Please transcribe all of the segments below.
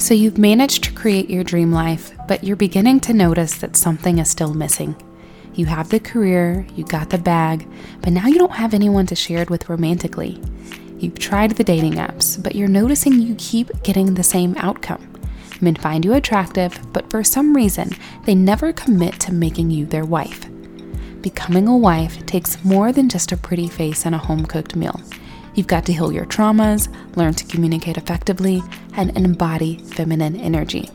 So you've managed to create your dream life, but you're beginning to notice that something is still missing. You have the career, you got the bag, but now you don't have anyone to share it with romantically. You've tried the dating apps, but you're noticing you keep getting the same outcome. Men find you attractive, but for some reason, they never commit to making you their wife. Becoming a wife takes more than just a pretty face and a home cooked meal. You've got to heal your traumas, learn to communicate effectively, and embody feminine energy.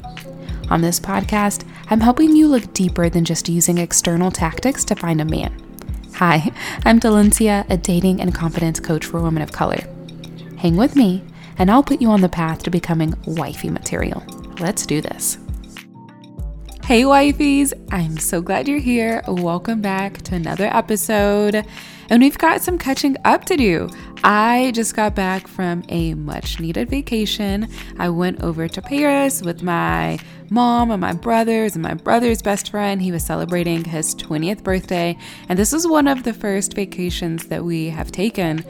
On this podcast, I'm helping you look deeper than just using external tactics to find a man. Hi, I'm Dalencia, a dating and confidence coach for women of color. Hang with me, and I'll put you on the path to becoming wifey material. Let's do this. Hey, wifeys! I'm so glad you're here. Welcome back to another episode. And we've got some catching up to do. I just got back from a much needed vacation. I went over to Paris with my mom and my brothers and my brother's best friend. He was celebrating his 20th birthday. And this was one of the first vacations that we have taken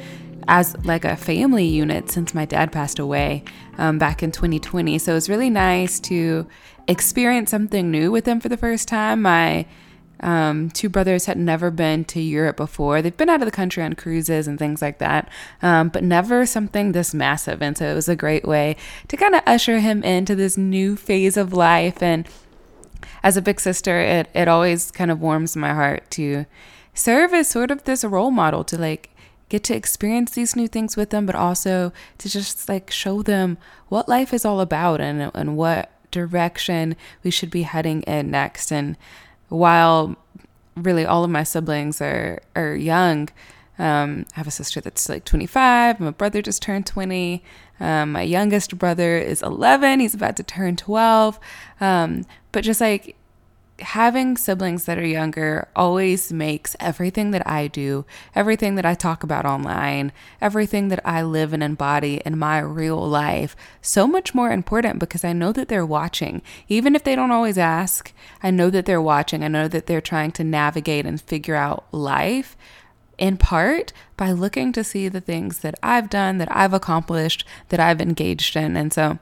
as like a family unit since my dad passed away um, back in 2020. So it was really nice to experience something new with them for the first time. My um, two brothers had never been to Europe before. They've been out of the country on cruises and things like that, um, but never something this massive. And so it was a great way to kind of usher him into this new phase of life. And as a big sister, it, it always kind of warms my heart to serve as sort of this role model to like get to experience these new things with them, but also to just like show them what life is all about and, and what direction we should be heading in next. And while really all of my siblings are, are young, um, I have a sister that's like 25. My brother just turned 20. Um, my youngest brother is 11. He's about to turn 12. Um, but just like having siblings that are younger always makes everything that I do, everything that I talk about online, everything that I live and embody in my real life so much more important because I know that they're watching. Even if they don't always ask, I know that they're watching. I know that they're trying to navigate and figure out life in part by looking to see the things that I've done, that I've accomplished, that I've engaged in. And so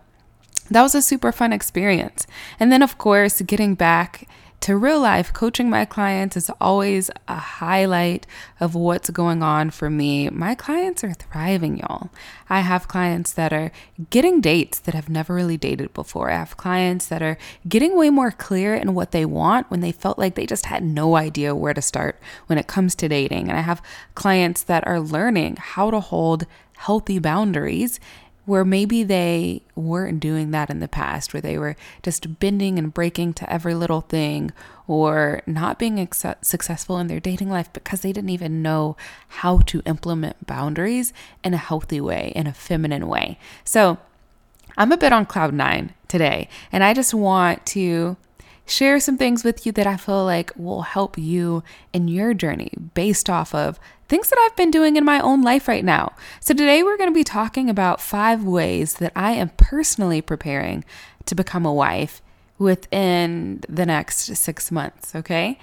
that was a super fun experience. And then, of course, getting back to real life, coaching my clients is always a highlight of what's going on for me. My clients are thriving, y'all. I have clients that are getting dates that have never really dated before. I have clients that are getting way more clear in what they want when they felt like they just had no idea where to start when it comes to dating. And I have clients that are learning how to hold healthy boundaries where maybe they weren't doing that in the past, where they were just bending and breaking to every little thing, or not being ex- successful in their dating life because they didn't even know how to implement boundaries in a healthy way, in a feminine way. So, I'm a bit on cloud nine today, and I just want to share some things with you that I feel like will help you in your journey based off of things that I've been doing in my own life right now. So, today we're going to be talking about five ways that I am personally preparing to become a wife within the next six months, okay?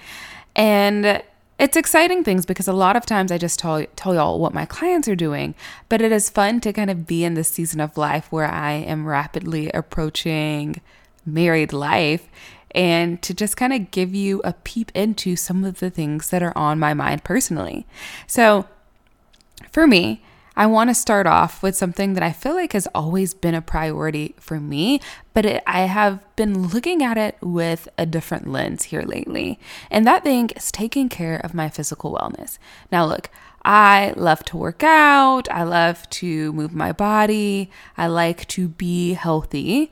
And it's exciting things because a lot of times I just tell, tell y'all what my clients are doing, but it is fun to kind of be in this season of life where I am rapidly approaching married life and to just kind of give you a peep into some of the things that are on my mind personally. So, for me, I want to start off with something that I feel like has always been a priority for me, but it, I have been looking at it with a different lens here lately. And that thing is taking care of my physical wellness. Now, look, I love to work out, I love to move my body, I like to be healthy.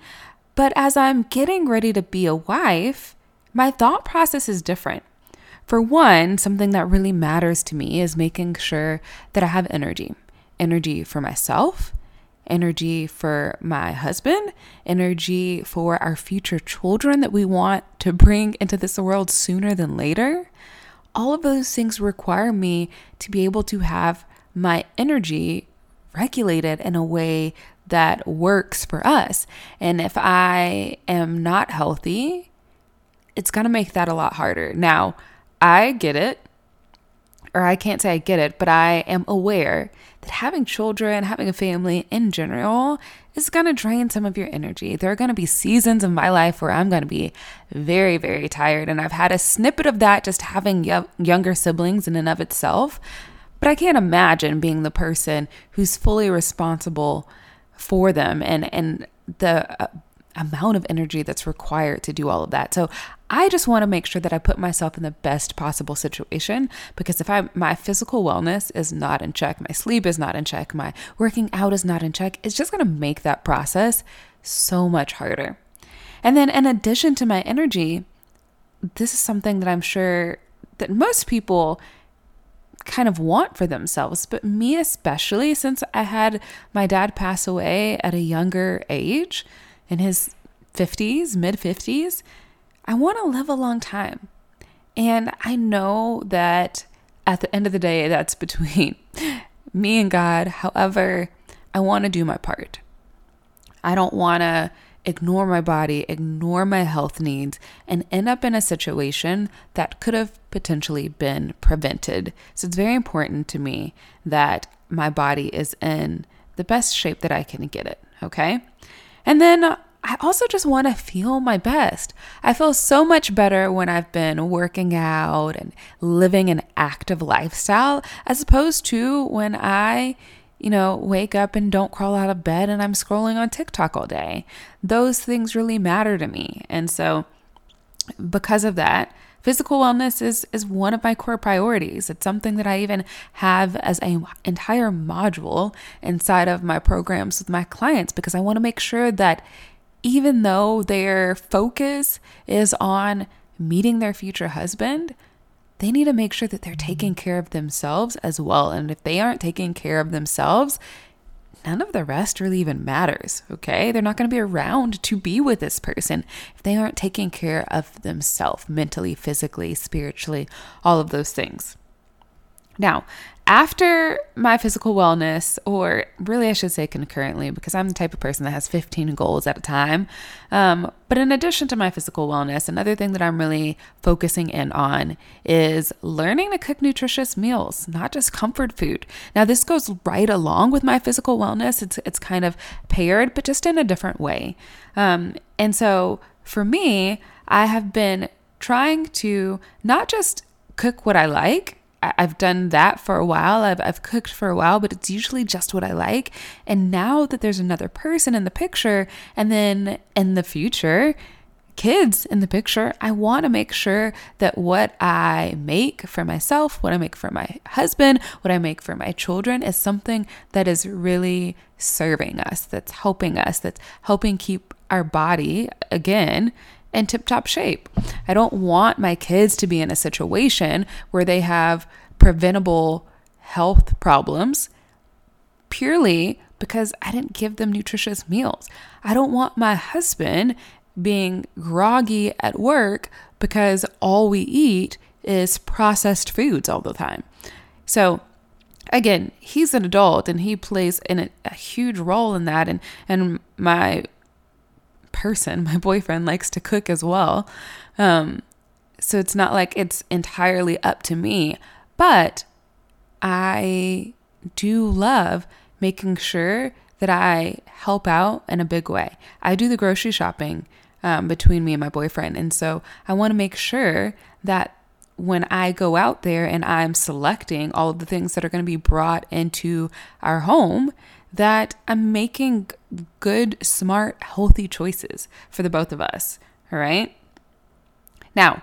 But as I'm getting ready to be a wife, my thought process is different. For one, something that really matters to me is making sure that I have energy energy for myself, energy for my husband, energy for our future children that we want to bring into this world sooner than later. All of those things require me to be able to have my energy regulated in a way that works for us. And if I am not healthy, it's going to make that a lot harder. Now, I get it, or I can't say I get it, but I am aware that having children, having a family in general, is going to drain some of your energy. There are going to be seasons of my life where I'm going to be very, very tired. And I've had a snippet of that just having younger siblings in and of itself. But I can't imagine being the person who's fully responsible for them and, and the uh, amount of energy that's required to do all of that. So I just want to make sure that I put myself in the best possible situation because if I my physical wellness is not in check, my sleep is not in check, my working out is not in check, it's just going to make that process so much harder. And then in addition to my energy, this is something that I'm sure that most people kind of want for themselves, but me especially since I had my dad pass away at a younger age in his 50s, mid 50s, I want to live a long time. And I know that at the end of the day, that's between me and God. However, I want to do my part. I don't want to ignore my body, ignore my health needs, and end up in a situation that could have potentially been prevented. So it's very important to me that my body is in the best shape that I can get it. Okay. And then I also just want to feel my best. I feel so much better when I've been working out and living an active lifestyle as opposed to when I, you know, wake up and don't crawl out of bed and I'm scrolling on TikTok all day. Those things really matter to me. And so, because of that, physical wellness is is one of my core priorities it's something that i even have as an entire module inside of my programs with my clients because i want to make sure that even though their focus is on meeting their future husband, they need to make sure that they're taking care of themselves as well. And if they aren't taking care of themselves, none of the rest really even matters, okay? They're not going to be around to be with this person if they aren't taking care of themselves mentally, physically, spiritually, all of those things. Now, after my physical wellness, or really I should say concurrently, because I'm the type of person that has 15 goals at a time. Um, but in addition to my physical wellness, another thing that I'm really focusing in on is learning to cook nutritious meals, not just comfort food. Now, this goes right along with my physical wellness. It's it's kind of paired, but just in a different way. Um, and so for me, I have been trying to not just cook what I like I've done that for a while. I've, I've cooked for a while, but it's usually just what I like. And now that there's another person in the picture, and then in the future, kids in the picture, I want to make sure that what I make for myself, what I make for my husband, what I make for my children is something that is really serving us, that's helping us, that's helping keep our body, again, in tip top shape. I don't want my kids to be in a situation where they have preventable health problems purely because I didn't give them nutritious meals. I don't want my husband being groggy at work because all we eat is processed foods all the time. So, again, he's an adult and he plays in a, a huge role in that and and my person. My boyfriend likes to cook as well. Um, so it's not like it's entirely up to me, but I do love making sure that I help out in a big way. I do the grocery shopping um, between me and my boyfriend. And so I want to make sure that when I go out there and I'm selecting all of the things that are going to be brought into our home, that I'm making good, smart, healthy choices for the both of us. All right. Now,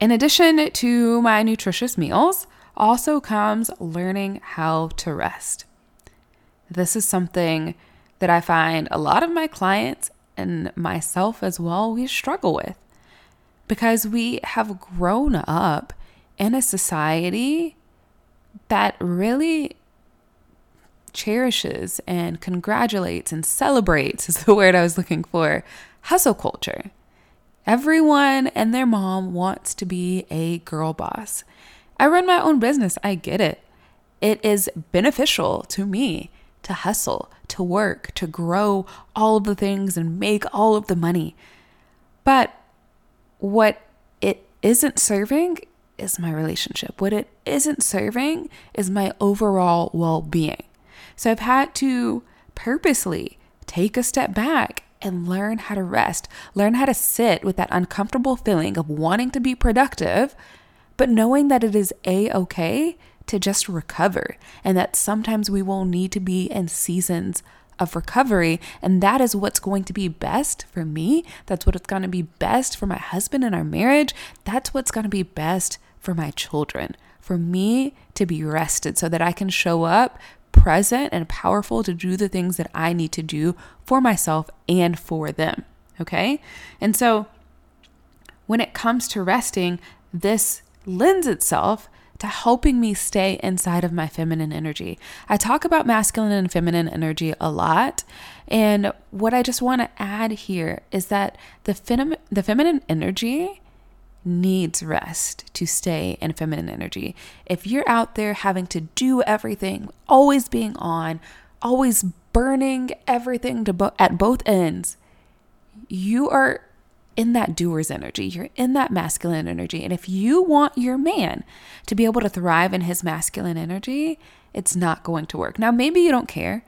in addition to my nutritious meals, also comes learning how to rest. This is something that I find a lot of my clients and myself as well, we struggle with because we have grown up in a society that really cherishes and congratulates and celebrates is the word I was looking for hustle culture. Everyone and their mom wants to be a girl boss. I run my own business, I get it. It is beneficial to me to hustle, to work, to grow all of the things and make all of the money. But what it isn't serving is my relationship. What it isn't serving is my overall well being. So I've had to purposely take a step back and learn how to rest. Learn how to sit with that uncomfortable feeling of wanting to be productive, but knowing that it is a okay to just recover and that sometimes we will need to be in seasons of recovery. And that is what's going to be best for me. That's what's going to be best for my husband and our marriage. That's what's going to be best for my children. For me to be rested so that I can show up present and powerful to do the things that I need to do for myself and for them. Okay. And so when it comes to resting, this lends itself to helping me stay inside of my feminine energy. I talk about masculine and feminine energy a lot. And what I just want to add here is that the, fem- the feminine energy needs rest to stay in feminine energy. If you're out there having to do everything, always being on, always burning everything to bo- at both ends, you are in that doer's energy. You're in that masculine energy. And if you want your man to be able to thrive in his masculine energy, it's not going to work. Now, maybe you don't care.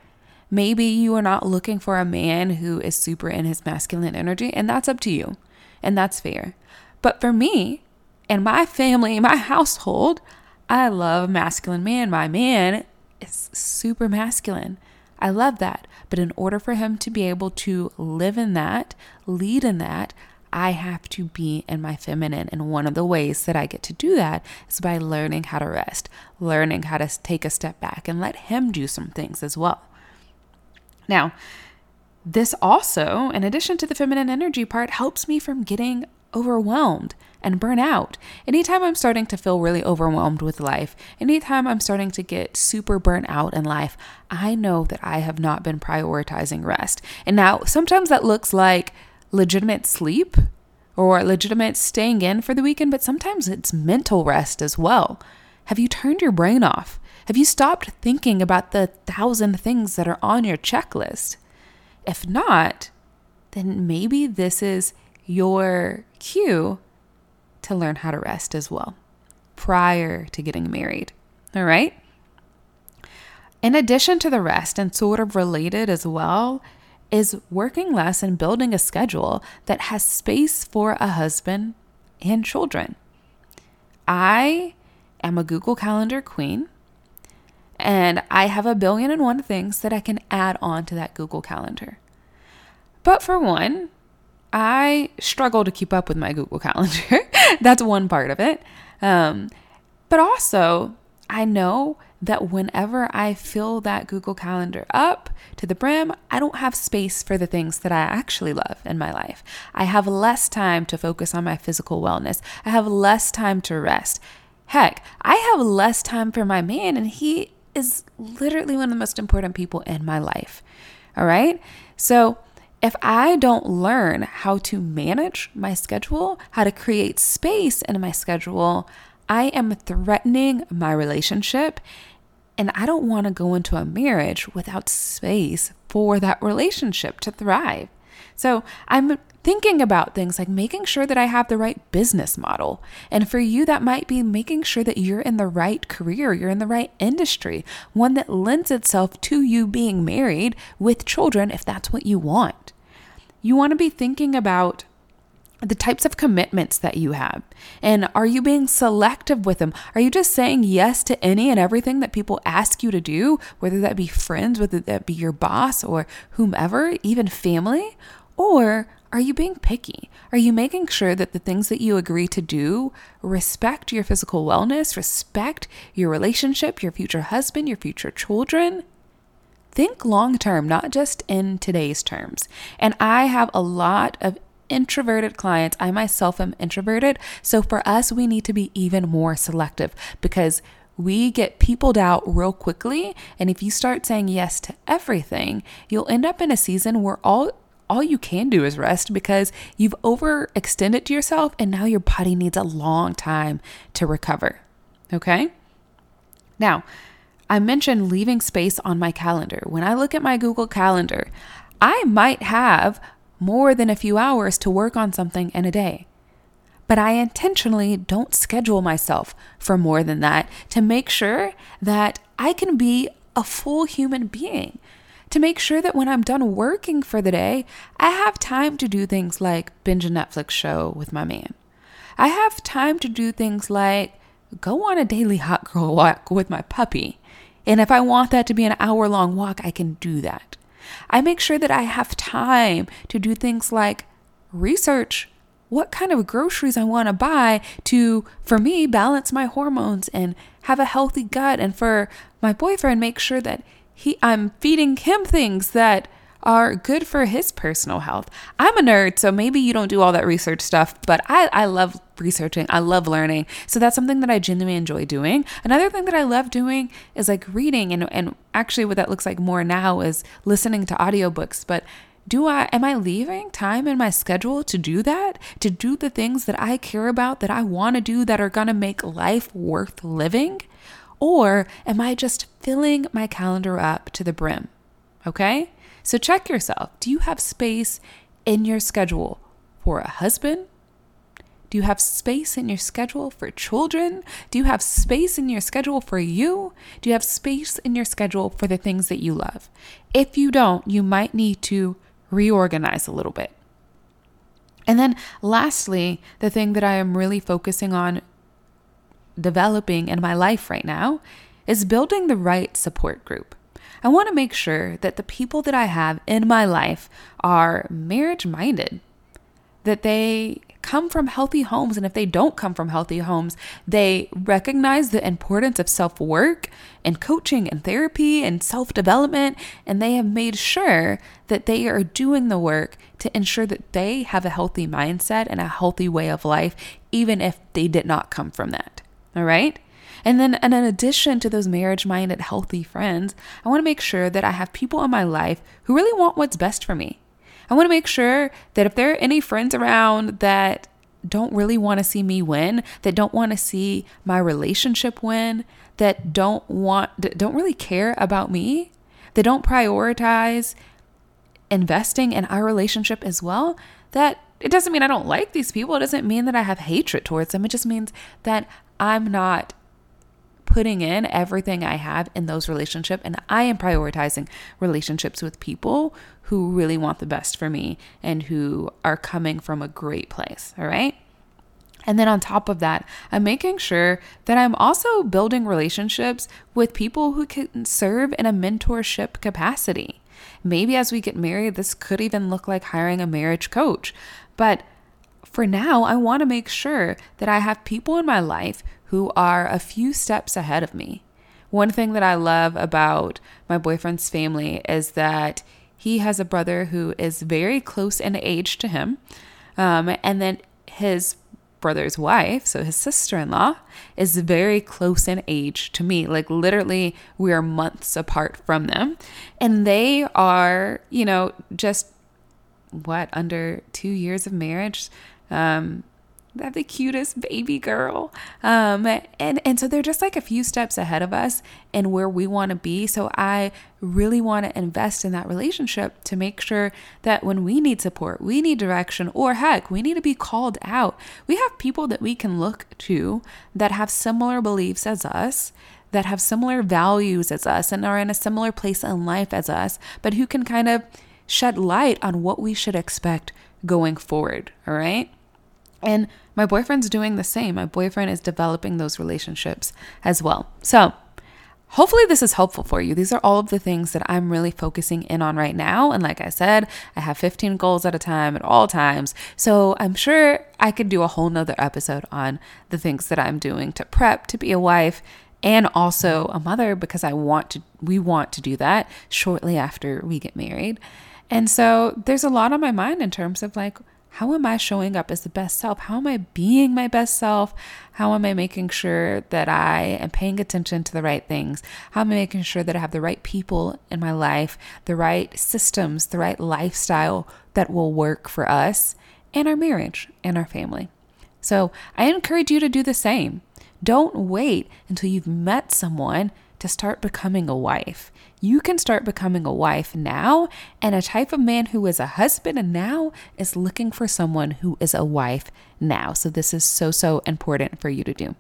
Maybe you are not looking for a man who is super in his masculine energy, and that's up to you. And that's fair. But for me and my family, my household, I love a masculine man. My man is super masculine. I love that. But in order for him to be able to live in that, lead in that, I have to be in my feminine. And one of the ways that I get to do that is by learning how to rest, learning how to take a step back and let Him do some things as well. Now, this also, in addition to the feminine energy part, helps me from getting overwhelmed and burn out. Anytime I'm starting to feel really overwhelmed with life, anytime I'm starting to get super burnt out in life, I know that I have not been prioritizing rest. And now sometimes that looks like legitimate sleep or legitimate staying in for the weekend, but sometimes it's mental rest as well. Have you turned your brain off? Have you stopped thinking about the thousand things that are on your checklist? If not, then maybe this is your cue to learn how to rest as well prior to getting married. All right? In addition to the rest, and sort of related as well, is working less and building a schedule that has space for a husband and children. I am a Google Calendar queen, and I have a billion and one things that I can add on to that Google Calendar. But for one, I struggle to keep up with my Google Calendar. That's one part of it. Um, but also, I know that whenever I fill that Google Calendar up to the brim, I don't have space for the things that I actually love in my life. I have less time to focus on my physical wellness. I have less time to rest. Heck, I have less time for my man, and he is literally one of the most important people in my life. All right? So, if I don't learn how to manage my schedule, how to create space in my schedule, I am threatening my relationship and I don't want to go into a marriage without space for that relationship to thrive. So I'm thinking about things like making sure that I have the right business model. And for you, that might be making sure that you're in the right career, you're in the right industry, one that lends itself to you being married with children if that's what you want. You want to be thinking about the types of commitments that you have. And are you being selective with them? Are you just saying yes to any and everything that people ask you to do, whether that be friends, whether that be your boss or whomever, even family? Or are you being picky? Are you making sure that the things that you agree to do respect your physical wellness, respect your relationship, your future husband, your future children? Think long term, not just in today's terms. And I have a lot of introverted clients. I myself am introverted. So for us, we need to be even more selective because we get peopled out real quickly. And if you start saying yes to everything, you'll end up in a season where all all you can do is rest because you've overextended yourself and now your body needs a long time to recover. Okay? Now, I mentioned leaving space on my calendar. When I look at my Google Calendar, I might have more than a few hours to work on something in a day. But I intentionally don't schedule myself for more than that to make sure that I can be a full human being, to make sure that when I'm done working for the day, I have time to do things like binge a Netflix show with my man. I have time to do things like go on a daily hot girl walk with my puppy. And if I want that to be an hour long walk, I can do that. I make sure that I have time to do things like research what kind of groceries I want to buy to, for me, balance my hormones and have a healthy gut. And for my boyfriend, make sure that he, I'm feeding him things that are good for his personal health. I'm a nerd, so maybe you don't do all that research stuff, but I, I love researching. I love learning. So that's something that I genuinely enjoy doing. Another thing that I love doing is like reading and, and actually what that looks like more now is listening to audiobooks. But do I am I leaving time in my schedule to do that? To do the things that I care about that I want to do that are going to make life worth living? Or am I just filling my calendar up to the brim? Okay? So check yourself. Do you have space in your schedule for a husband? Do you have space in your schedule for children? Do you have space in your schedule for you? Do you have space in your schedule for the things that you love? If you don't, you might need to reorganize a little bit. And then, lastly, the thing that I am really focusing on developing in my life right now is building the right support group. I want to make sure that the people that I have in my life are marriage minded, that they come from healthy homes. And if they don't come from healthy homes, they recognize the importance of self work and coaching and therapy and self development. And they have made sure that they are doing the work to ensure that they have a healthy mindset and a healthy way of life, even if they did not come from that. All right. And then, and in addition to those marriage minded, healthy friends, I want to make sure that I have people in my life who really want what's best for me. I want to make sure that if there are any friends around that don't really want to see me win, that don't want to see my relationship win, that don't want that don't really care about me, that don't prioritize investing in our relationship as well, that it doesn't mean I don't like these people. It doesn't mean that I have hatred towards them. It just means that I'm not putting in everything I have in those relationships and I am prioritizing relationships with people who really want the best for me and who are coming from a great place, all right? And then on top of that, I'm making sure that I'm also building relationships with people who can serve in a mentorship capacity. Maybe as we get married, this could even look like hiring a marriage coach. But for now, I want to make sure that I have people in my life who are a few steps ahead of me. One thing that I love about my boyfriend's family is that he has a brother who is very close in age to him. Um, and then his brother's wife, so his sister in law, is very close in age to me. Like, literally, we are months apart from them. And they are, you know, just what, under two years of marriage? Um, they have the cutest baby girl. Um, and, and so they're just like a few steps ahead of us and where we want to be. So I really want to invest in that relationship to make sure that when we need support, we need direction, or heck, we need to be called out. We have people that we can look to that have similar beliefs as us that have similar values as us and are in a similar place in life as us, but who can kind of shed light on what we should expect going forward. All right. And my boyfriend's doing the same. My boyfriend is developing those relationships as well. So, hopefully, this is helpful for you. These are all of the things that I'm really focusing in on right now. And like I said, I have 15 goals at a time at all times. So, I'm sure I could do a whole nother episode on the things that I'm doing to prep to be a wife and also a mother because I want to, we want to do that shortly after we get married. And so, there's a lot on my mind in terms of like, how am I showing up as the best self? How am I being my best self? How am I making sure that I am paying attention to the right things? How am I making sure that I have the right people in my life, the right systems, the right lifestyle that will work for us and our marriage and our family? So I encourage you to do the same. Don't wait until you've met someone to start becoming a wife. You can start becoming a wife now, and a type of man who is a husband and now is looking for someone who is a wife now. So, this is so, so important for you to do.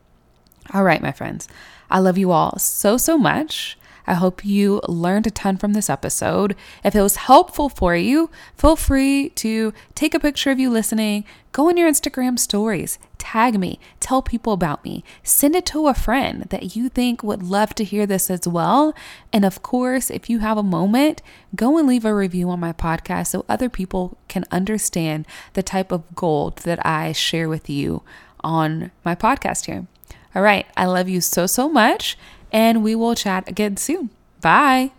All right, my friends, I love you all so, so much. I hope you learned a ton from this episode. If it was helpful for you, feel free to take a picture of you listening, go in your Instagram stories, tag me, tell people about me, send it to a friend that you think would love to hear this as well. And of course, if you have a moment, go and leave a review on my podcast so other people can understand the type of gold that I share with you on my podcast here. All right, I love you so, so much and we will chat again soon. Bye.